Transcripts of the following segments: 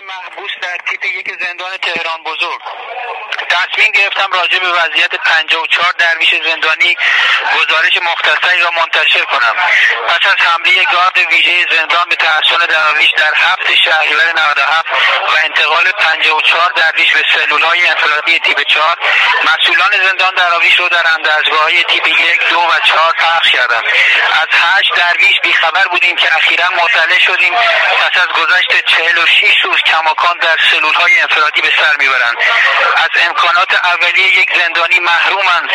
محبوس در تیپ یک زندان تهران بزرگ. تصمیم گرفتم راجع به وضعیت 54 درویش زندانی گزارش مختصری را منتشر کنم. پس از حمله گارد ویژه زندان به تحصن دراویش در هفت شهریور 97 و انتقال 54 درویش به سلول های انفرادی تیپ 4 مسئولان زندان دراویش رو در اندرزگاه های تیپ یک دو و چهار پخش کردند. از هشت درویش بیخبر بودیم که اخیرا مطلع شدیم. پس از گذشت 46 روز کماکان در سلول های انفرادی به سر می‌برند. از امکانات اولیه یک زندانی محرومند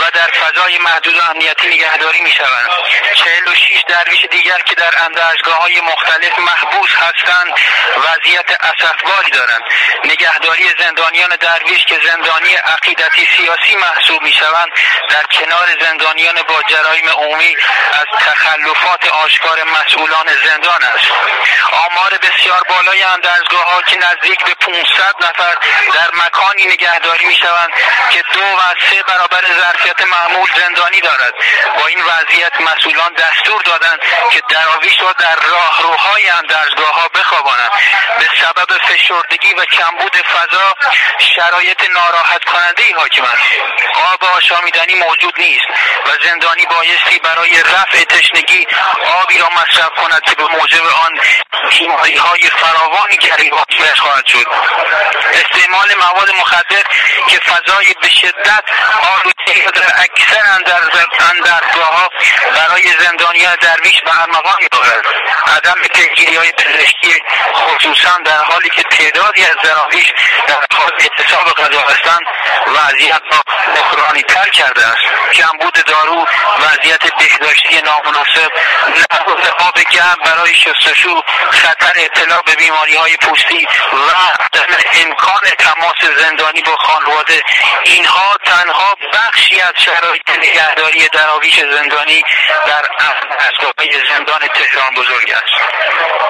و در فضای محدود امنیتی نگهداری می‌شوند. 46 درویش دیگر که در اندرزگاه های مختلف محبوس هستند وضعیت اسفباری دارند. نگهداری زندانیان درویش که زندانی عقیدتی سیاسی محسوب می‌شوند در کنار زندانیان با جرایم عمومی از تخلفات آشکار مسئولان زندان است. آمار بسیار بالای اندرزگاه ها که نزدیک به 500 نفر در مکانی نگهداری می شوند که دو و سه برابر ظرفیت معمول زندانی دارد. با این وضعیت مسئولان دستور دادند که دراویش را در راهروهای اندرزگاه ها بخوابانند. به سبب فشردگی و کمبود فضا شرایط ناراحت کننده ای حاکم است. آب آشامیدنی موجود نیست و زندانی بایستی برای رفع تشنگی آبی را مصرف کند که به موجب آن بیماری های فراوانی گریبانش خواهد شد. استعمال مواد مخدر که فضای به شدت آلودگی در اکثر اندرگاه ها برای زندانیان درویش به ارمغان دارد عدم پیگیری های پزشکی خصوصا در حالی که تعدادی از دراویش در حال اعتصاب غذا هستند وضعیت را بحرانی تر کرده است. کمبود دارو وضعیت بهداشتی نامناسب نبود آب گرم برای شستشو خطر اطلاع به بیماری های پوستی و امکان تماس زندانی با خانواده. اینها تنها بخشی از شرایط نگهداری دراویش زندانی در های زندان تهران بزرگ است.